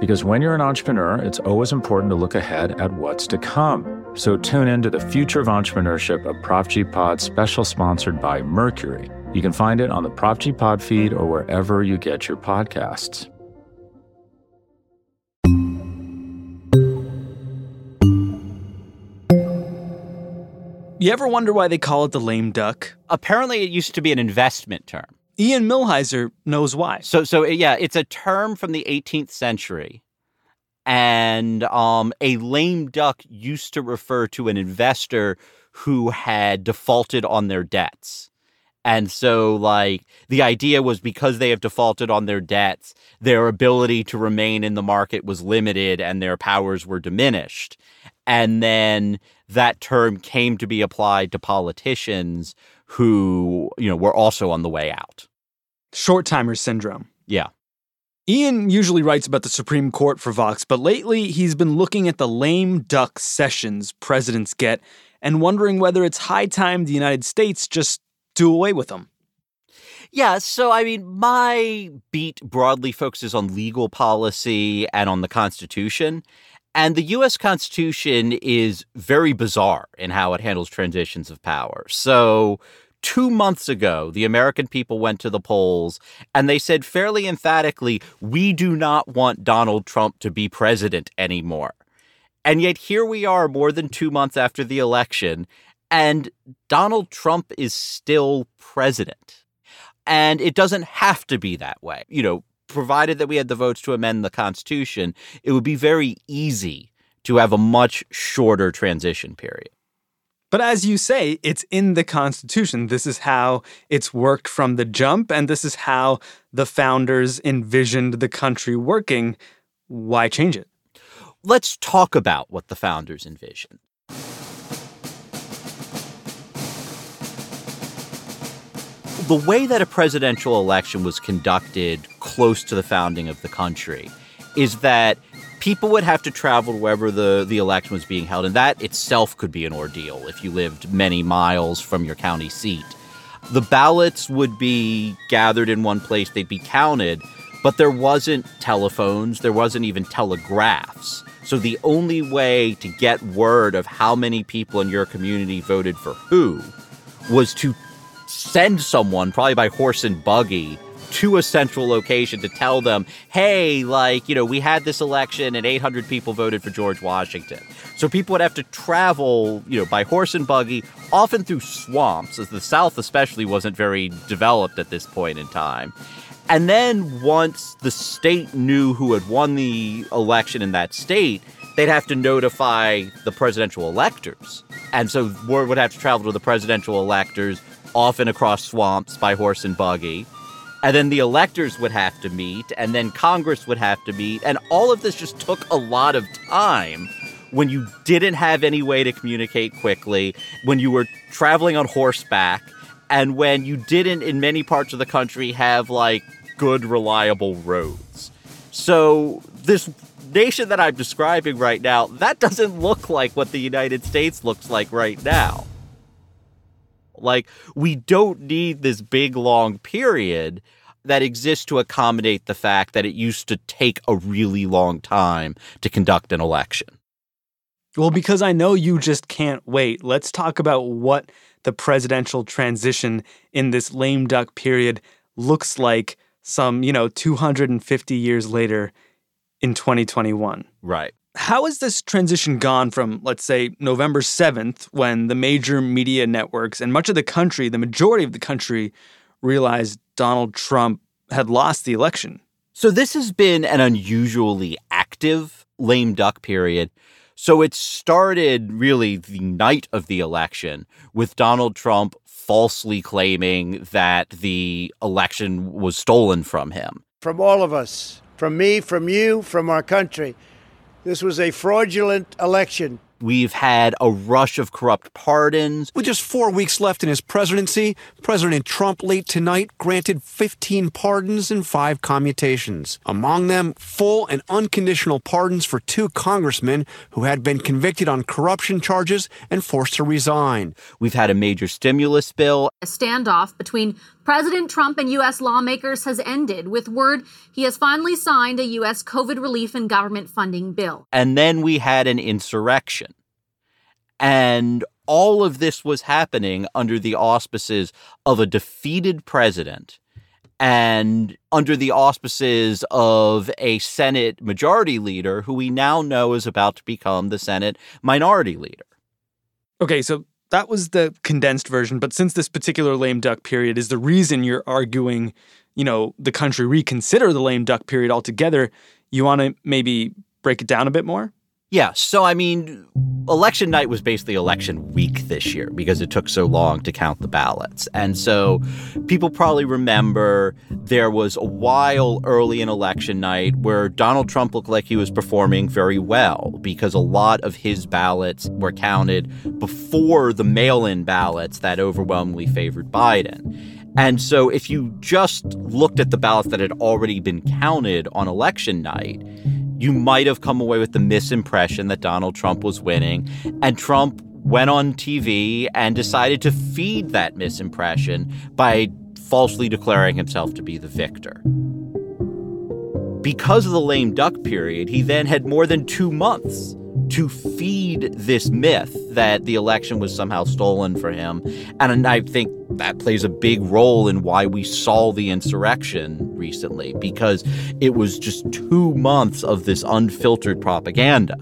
Because when you're an entrepreneur, it's always important to look ahead at what's to come. So tune in to the Future of Entrepreneurship, a Prop G Pod special sponsored by Mercury. You can find it on the Prop G Pod feed or wherever you get your podcasts. You ever wonder why they call it the lame duck? Apparently, it used to be an investment term. Ian Millhiser knows why. So, so yeah, it's a term from the 18th century, and um, a lame duck used to refer to an investor who had defaulted on their debts. And so, like, the idea was because they have defaulted on their debts, their ability to remain in the market was limited and their powers were diminished. And then that term came to be applied to politicians who, you know, were also on the way out. Short timer syndrome. Yeah. Ian usually writes about the Supreme Court for Vox, but lately he's been looking at the lame duck sessions presidents get and wondering whether it's high time the United States just do away with them. Yeah, so I mean, my beat broadly focuses on legal policy and on the Constitution. And the US Constitution is very bizarre in how it handles transitions of power. So, two months ago, the American people went to the polls and they said fairly emphatically, we do not want Donald Trump to be president anymore. And yet, here we are more than two months after the election, and Donald Trump is still president. And it doesn't have to be that way. You know, provided that we had the votes to amend the Constitution, it would be very easy to have a much shorter transition period. But as you say, it's in the Constitution. This is how it's worked from the jump, and this is how the founders envisioned the country working. Why change it? Let's talk about what the founders envisioned. the way that a presidential election was conducted close to the founding of the country is that people would have to travel wherever the, the election was being held, and that itself could be an ordeal if you lived many miles from your county seat. The ballots would be gathered in one place, they'd be counted, but there wasn't telephones, there wasn't even telegraphs. So the only way to get word of how many people in your community voted for who was to send someone, probably by horse and buggy, to a central location to tell them, hey, like, you know, we had this election and 800 people voted for George Washington. So people would have to travel, you know, by horse and buggy, often through swamps, as the South especially wasn't very developed at this point in time. And then once the state knew who had won the election in that state, they'd have to notify the presidential electors. And so word would have to travel to the presidential electors often across swamps by horse and buggy. And then the electors would have to meet, and then Congress would have to meet. And all of this just took a lot of time when you didn't have any way to communicate quickly, when you were traveling on horseback, and when you didn't, in many parts of the country, have like good, reliable roads. So, this nation that I'm describing right now, that doesn't look like what the United States looks like right now. Like, we don't need this big, long period that exists to accommodate the fact that it used to take a really long time to conduct an election. Well, because I know you just can't wait, let's talk about what the presidential transition in this lame duck period looks like some, you know, 250 years later in 2021. Right. how has this transition gone from, let's say, November 7th, when the major media networks and much of the country, the majority of the country, realized Donald Trump had lost the election? So, this has been an unusually active lame duck period. So, it started really the night of the election with Donald Trump falsely claiming that the election was stolen from him. From all of us, from me, from you, from our country. This was a fraudulent election. We've had a rush of corrupt pardons. With just four weeks left in his presidency, President Trump late tonight granted 15 pardons and five commutations. Among them, full and unconditional pardons for two congressmen who had been convicted on corruption charges and forced to resign. We've had a major stimulus bill. A standoff between President Trump and U.S. lawmakers has ended with word he has finally signed a U.S. COVID relief and government funding bill. And then we had an insurrection. And all of this was happening under the auspices of a defeated president and under the auspices of a Senate majority leader who we now know is about to become the Senate minority leader. Okay, so that was the condensed version. But since this particular lame duck period is the reason you're arguing, you know, the country reconsider the lame duck period altogether, you want to maybe break it down a bit more? Yeah. So, I mean, election night was basically election week this year because it took so long to count the ballots. And so people probably remember there was a while early in election night where Donald Trump looked like he was performing very well because a lot of his ballots were counted before the mail in ballots that overwhelmingly favored Biden. And so if you just looked at the ballots that had already been counted on election night, you might have come away with the misimpression that Donald Trump was winning. And Trump went on TV and decided to feed that misimpression by falsely declaring himself to be the victor. Because of the lame duck period, he then had more than two months to feed this myth that the election was somehow stolen for him. And I think that plays a big role in why we saw the insurrection recently, because it was just two months of this unfiltered propaganda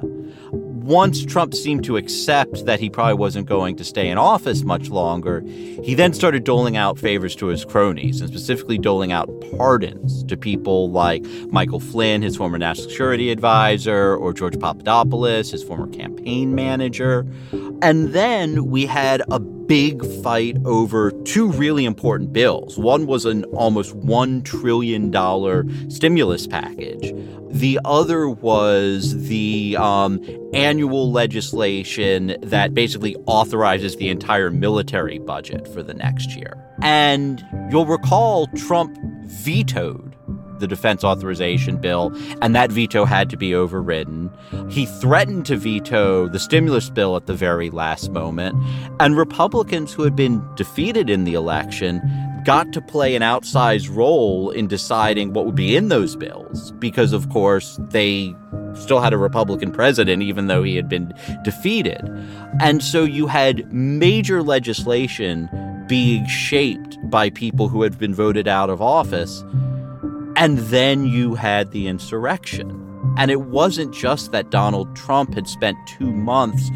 once Trump seemed to accept that he probably wasn't going to stay in office much longer, he then started doling out favors to his cronies, and specifically doling out pardons to people like Michael Flynn, his former national security advisor, or George Papadopoulos, his former campaign manager. And then we had a big fight over two really important bills. One was an almost $1 trillion stimulus package. The other was the um, annual legislation that basically authorizes the entire military budget for the next year. And you'll recall Trump vetoed the defense authorization bill, and that veto had to be overridden. He threatened to veto the stimulus bill at the very last moment, and Republicans who had been defeated in the election got to play an outsized role in deciding what would be in those bills because, of course, they still had a Republican president, even though he had been defeated. And so you had major legislation being shaped by people who had been voted out of office. And then you had the insurrection. And it wasn't just that Donald Trump had spent two months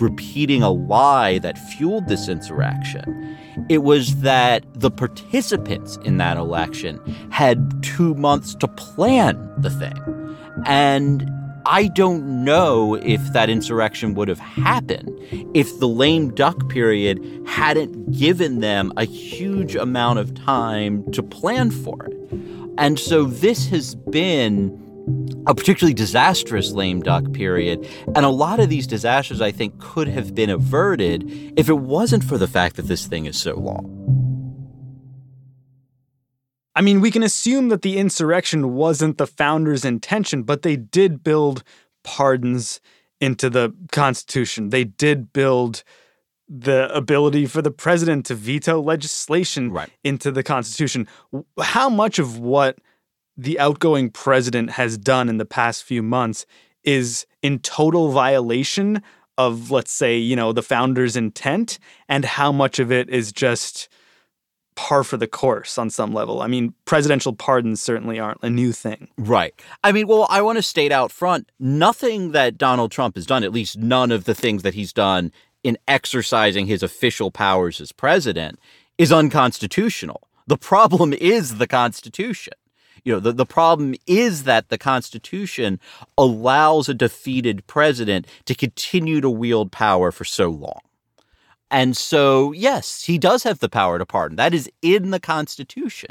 repeating a lie that fueled this insurrection. It was that the participants in that election had two months to plan the thing. And I don't know if that insurrection would have happened if the lame duck period hadn't given them a huge amount of time to plan for it. And so this has been a particularly disastrous lame duck period. And a lot of these disasters, I think, could have been averted if it wasn't for the fact that this thing is so long. I mean, we can assume that the insurrection wasn't the founders' intention, but they did build pardons into the Constitution. They did build the ability for the president to veto legislation right. into the Constitution. How much of what the outgoing president has done in the past few months is in total violation of, let's say, you know, the founder's intent, and how much of it is just par for the course on some level. I mean, presidential pardons certainly aren't a new thing. Right. I mean, well, I want to state out front nothing that Donald Trump has done, at least none of the things that he's done in exercising his official powers as president, is unconstitutional. The problem is the Constitution. You know, the, the problem is that the Constitution allows a defeated president to continue to wield power for so long. And so, yes, he does have the power to pardon. That is in the Constitution.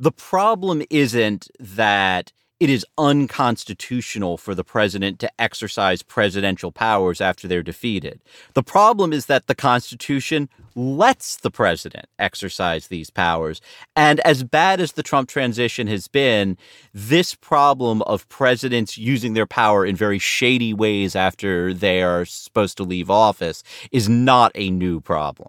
The problem isn't that it is unconstitutional for the president to exercise presidential powers after they're defeated. The problem is that the Constitution lets the president exercise these powers. And as bad as the Trump transition has been, this problem of presidents using their power in very shady ways after they are supposed to leave office is not a new problem.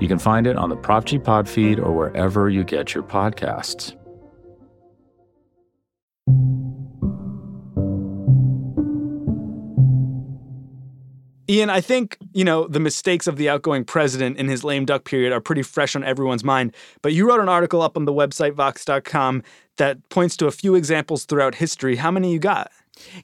You can find it on the Prop G Pod feed or wherever you get your podcasts. Ian, I think, you know, the mistakes of the outgoing president in his lame duck period are pretty fresh on everyone's mind. But you wrote an article up on the website, Vox.com, that points to a few examples throughout history. How many you got?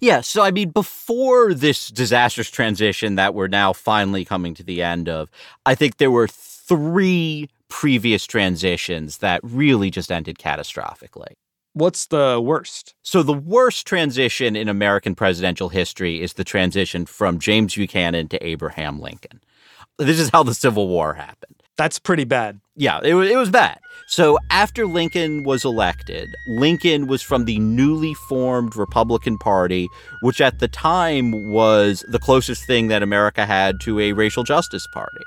Yeah, so I mean, before this disastrous transition that we're now finally coming to the end of, I think there were three previous transitions that really just ended catastrophically. What's the worst? So, the worst transition in American presidential history is the transition from James Buchanan to Abraham Lincoln. This is how the Civil War happened. That's pretty bad. Yeah, it was, it was bad. So, after Lincoln was elected, Lincoln was from the newly formed Republican Party, which at the time was the closest thing that America had to a racial justice party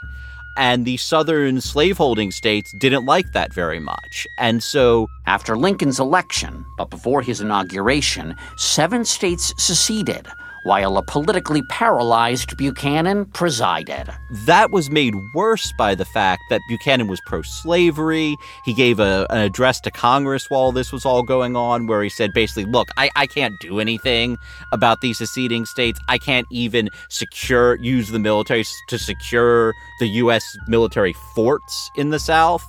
and the southern slaveholding states didn't like that very much. And so. After Lincoln's election, but before his inauguration, seven states seceded, while a politically paralyzed Buchanan presided. That was made worse by the fact that Buchanan was pro slavery. He gave a, an address to Congress while this was all going on, where he said basically, look, I, I can't do anything about these seceding states. I can't even secure, use the military to secure the U.S. military forts in the South.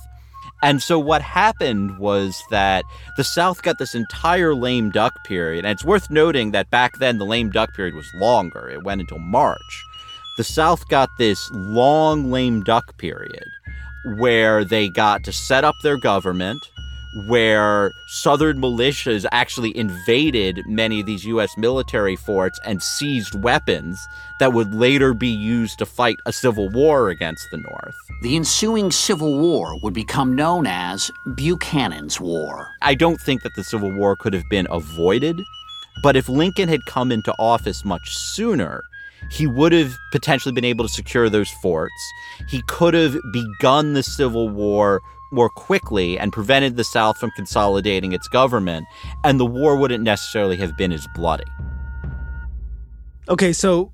And so what happened was that the South got this entire lame duck period. And it's worth noting that back then the lame duck period was longer, it went until March. The South got this long lame duck period where they got to set up their government where Southern militias actually invaded many of these U.S. military forts and seized weapons that would later be used to fight a civil war against the North. The ensuing Civil War would become known as Buchanan's War. I don't think that the Civil War could have been avoided, but if Lincoln had come into office much sooner, he would have potentially been able to secure those forts. He could have begun the Civil War more quickly and prevented the South from consolidating its government, and the war wouldn't necessarily have been as bloody. Okay, so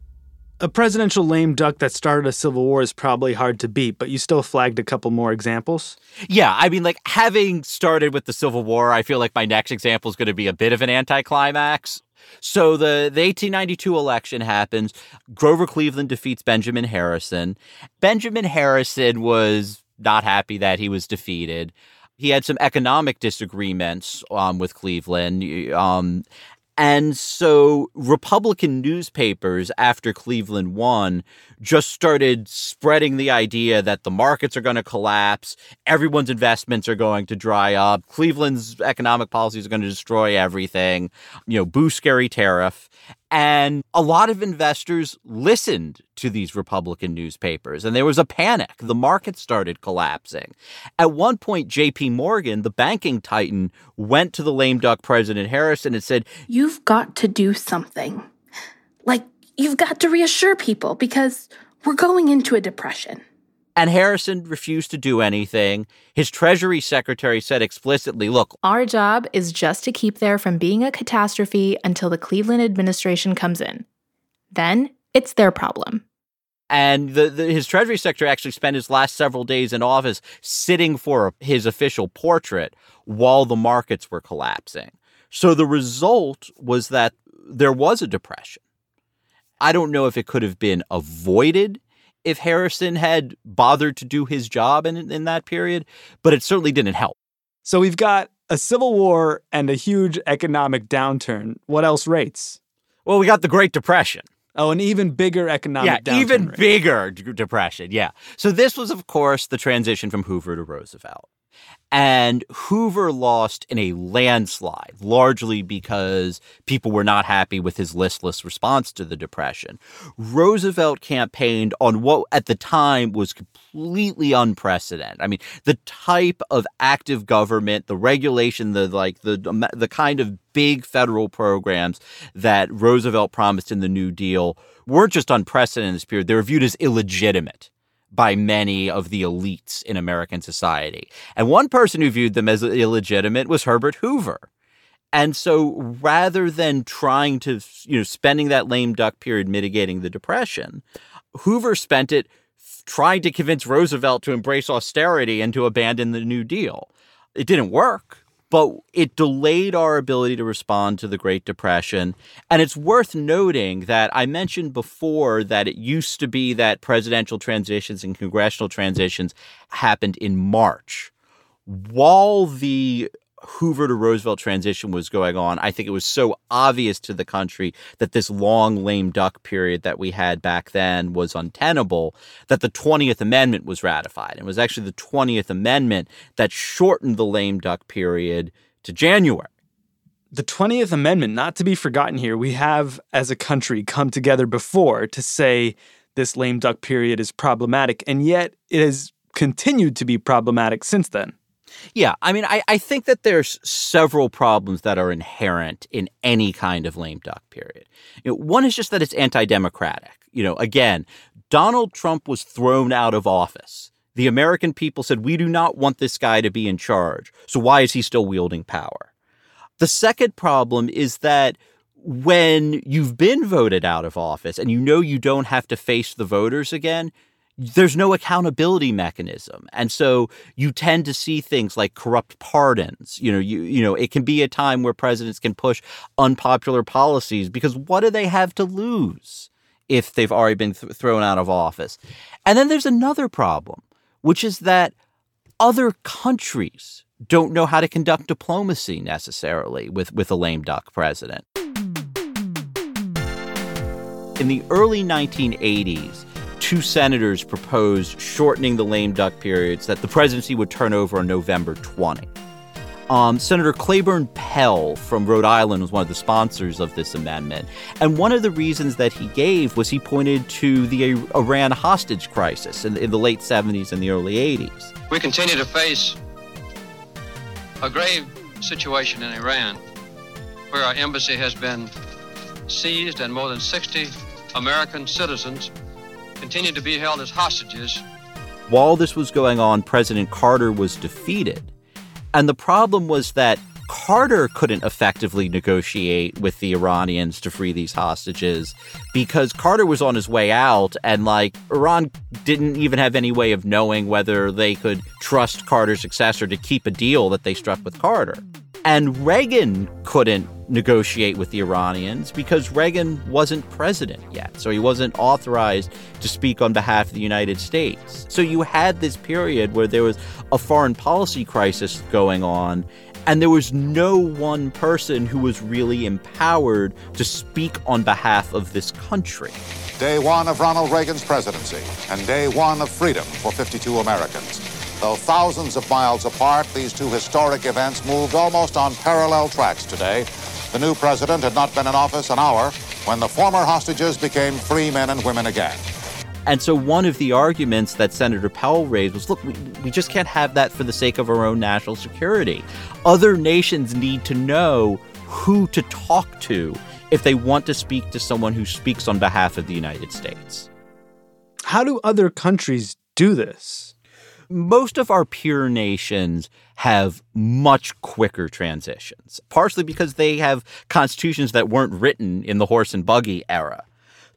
a presidential lame duck that started a civil war is probably hard to beat, but you still flagged a couple more examples. Yeah, I mean, like having started with the Civil War, I feel like my next example is going to be a bit of an anticlimax. So the, the 1892 election happens. Grover Cleveland defeats Benjamin Harrison. Benjamin Harrison was not happy that he was defeated. He had some economic disagreements um, with Cleveland. Um, and so Republican newspapers after Cleveland won just started spreading the idea that the markets are going to collapse, everyone's investments are going to dry up, Cleveland's economic policies are going to destroy everything, you know, boo scary tariff. And a lot of investors listened to these Republican newspapers, and there was a panic. The market started collapsing. At one point, JP Morgan, the banking titan, went to the lame duck President Harrison and said, You've got to do something. Like, you've got to reassure people because we're going into a depression. And Harrison refused to do anything. His Treasury Secretary said explicitly look, our job is just to keep there from being a catastrophe until the Cleveland administration comes in. Then it's their problem. And the, the, his Treasury Secretary actually spent his last several days in office sitting for his official portrait while the markets were collapsing. So the result was that there was a depression. I don't know if it could have been avoided if Harrison had bothered to do his job in, in that period, but it certainly didn't help. So we've got a civil war and a huge economic downturn. What else rates? Well, we got the Great Depression. Oh, an even bigger economic yeah, downturn. even rate. bigger d- depression. Yeah. So this was, of course, the transition from Hoover to Roosevelt. And Hoover lost in a landslide, largely because people were not happy with his listless response to the Depression. Roosevelt campaigned on what at the time was completely unprecedented. I mean, the type of active government, the regulation, the like the the kind of big federal programs that Roosevelt promised in the New Deal weren't just unprecedented in this period, they were viewed as illegitimate by many of the elites in American society. And one person who viewed them as illegitimate was Herbert Hoover. And so rather than trying to, you know, spending that lame duck period mitigating the depression, Hoover spent it trying to convince Roosevelt to embrace austerity and to abandon the New Deal. It didn't work but it delayed our ability to respond to the Great Depression. And it's worth noting that I mentioned before that it used to be that presidential transitions and congressional transitions happened in March. While the Hoover to Roosevelt transition was going on, I think it was so obvious to the country that this long lame duck period that we had back then was untenable that the 20th Amendment was ratified. It was actually the 20th Amendment that shortened the lame duck period to January. The 20th Amendment, not to be forgotten here, we have as a country come together before to say this lame duck period is problematic, and yet it has continued to be problematic since then. Yeah, I mean, I, I think that there's several problems that are inherent in any kind of lame duck period. You know, one is just that it's anti-democratic. You know, again, Donald Trump was thrown out of office. The American people said, we do not want this guy to be in charge. So why is he still wielding power? The second problem is that when you've been voted out of office and you know you don't have to face the voters again, there's no accountability mechanism. And so you tend to see things like corrupt pardons. You know you you know it can be a time where presidents can push unpopular policies because what do they have to lose if they've already been th- thrown out of office? And then there's another problem which is that other countries don't know how to conduct diplomacy necessarily with with a lame duck president. In the early 1980s two senators proposed shortening the lame duck periods that the presidency would turn over on November 20. Um, Senator Claiborne Pell from Rhode Island was one of the sponsors of this amendment. And one of the reasons that he gave was he pointed to the Iran hostage crisis in, in the late 70s and the early 80s. We continue to face a grave situation in Iran where our embassy has been seized and more than 60 American citizens continue to be held as hostages While this was going on, President Carter was defeated. And the problem was that Carter couldn't effectively negotiate with the Iranians to free these hostages because Carter was on his way out and like Iran didn't even have any way of knowing whether they could trust Carter's successor to keep a deal that they struck with Carter. And Reagan couldn't negotiate with the Iranians because Reagan wasn't president yet. So he wasn't authorized to speak on behalf of the United States. So you had this period where there was a foreign policy crisis going on and there was no one person who was really empowered to speak on behalf of this country. Day one of Ronald Reagan's presidency, and day one of freedom for 52 Americans. Though thousands of miles apart, these two historic events moved almost on parallel tracks today. The new president had not been in office an hour when the former hostages became free men and women again. And so one of the arguments that Senator Pell raised was look, we, we just can't have that for the sake of our own national security. Other nations need to know who to talk to if they want to speak to someone who speaks on behalf of the United States. How do other countries do this? Most of our peer nations have much quicker transitions, partially because they have constitutions that weren't written in the horse and buggy era.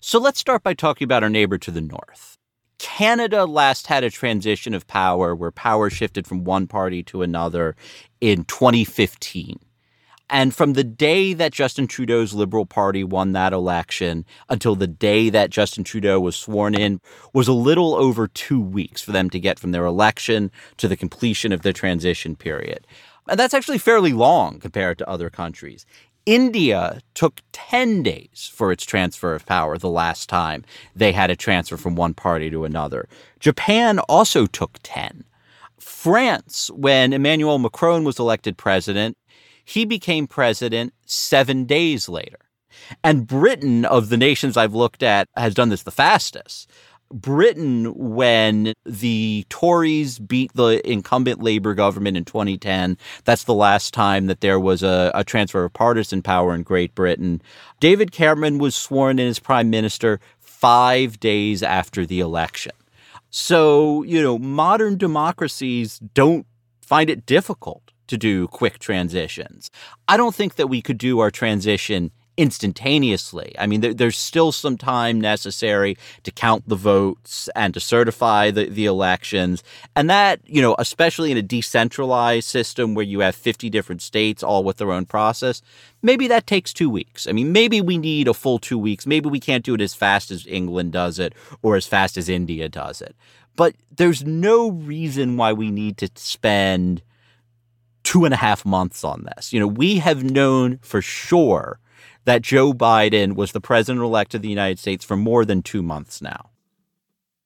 So let's start by talking about our neighbor to the north. Canada last had a transition of power where power shifted from one party to another in 2015. And from the day that Justin Trudeau's Liberal Party won that election until the day that Justin Trudeau was sworn in was a little over two weeks for them to get from their election to the completion of the transition period. And that's actually fairly long compared to other countries. India took 10 days for its transfer of power the last time they had a transfer from one party to another. Japan also took 10. France, when Emmanuel Macron was elected president, he became president seven days later. And Britain, of the nations I've looked at, has done this the fastest. Britain, when the Tories beat the incumbent Labour government in 2010, that's the last time that there was a, a, transfer of partisan power in Great Britain. David Cameron was sworn in as prime minister five days after the election. So, you know, modern democracies don't find it difficult to do quick transitions. I don't think that we could do our transition instantaneously. I mean, there, there's still some time necessary to count the votes and to certify the, the elections. And that, you know, especially in a decentralized system where you have 50 different states all with their own process, maybe that takes two weeks. I mean, maybe we need a full two weeks. Maybe we can't do it as fast as England does it or as fast as India does it. But there's no reason why we need to spend two and a half months on this. You know, we have known for sure that Joe Biden was the president elect of the United States for more than two months now.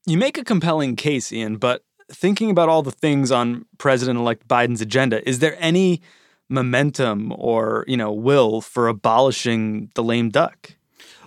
You make a compelling case, Ian, but thinking about all the things on President elect Biden's agenda, is there any momentum or, you know, will for abolishing the lame duck?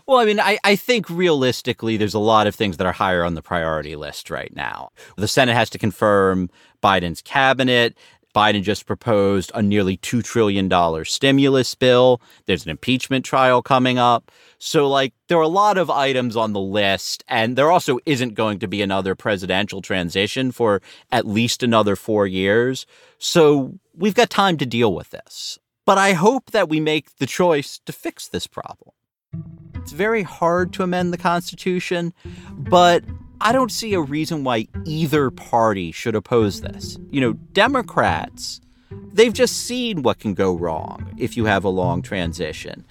Well, I mean, I, I think realistically, there's a lot of things that are higher on the priority list right now. The Senate has to confirm Biden's cabinet. Biden just proposed a nearly $2 trillion stimulus bill. There's an impeachment trial coming up. So, like, there are a lot of items on the list, and there also isn't going to be another presidential transition for at least another four years. So, we've got time to deal with this. But I hope that we make the choice to fix this problem. It's very hard to amend the Constitution, but I don't see a reason why either party should oppose this. You know, Democrats, they've just seen what can go wrong if you have a long transition.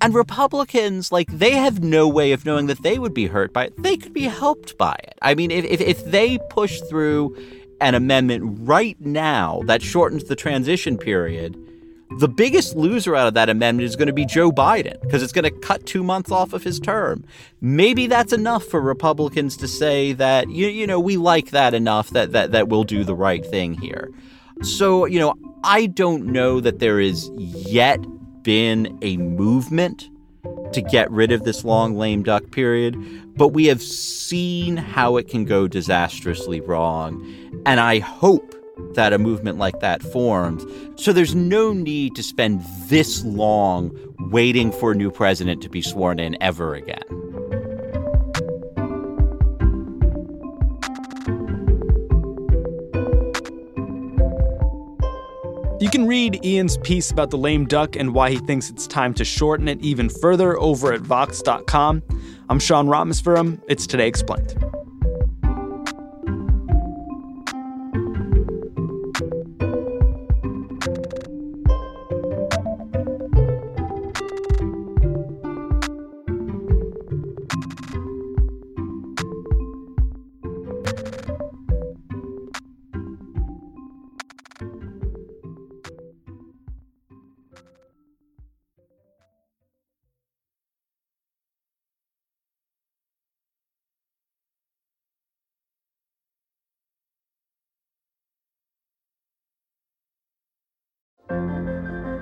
And Republicans, like, they have no way of knowing that they would be hurt by it. They could be helped by it. I mean, if, if, if they push through an amendment right now that shortens the transition period, the biggest loser out of that amendment is going to be Joe Biden because it's going to cut two months off of his term. Maybe that's enough for Republicans to say that you, you know we like that enough that that that we'll do the right thing here. So you know I don't know that there is yet been a movement to get rid of this long lame duck period, but we have seen how it can go disastrously wrong, and I hope that a movement like that forms. So there's no need to spend this long waiting for a new president to be sworn in ever again. You can read Ian's piece about the lame duck and why he thinks it's time to shorten it even further over at Vox.com. I'm Sean Rameswaram. It's Today Explained.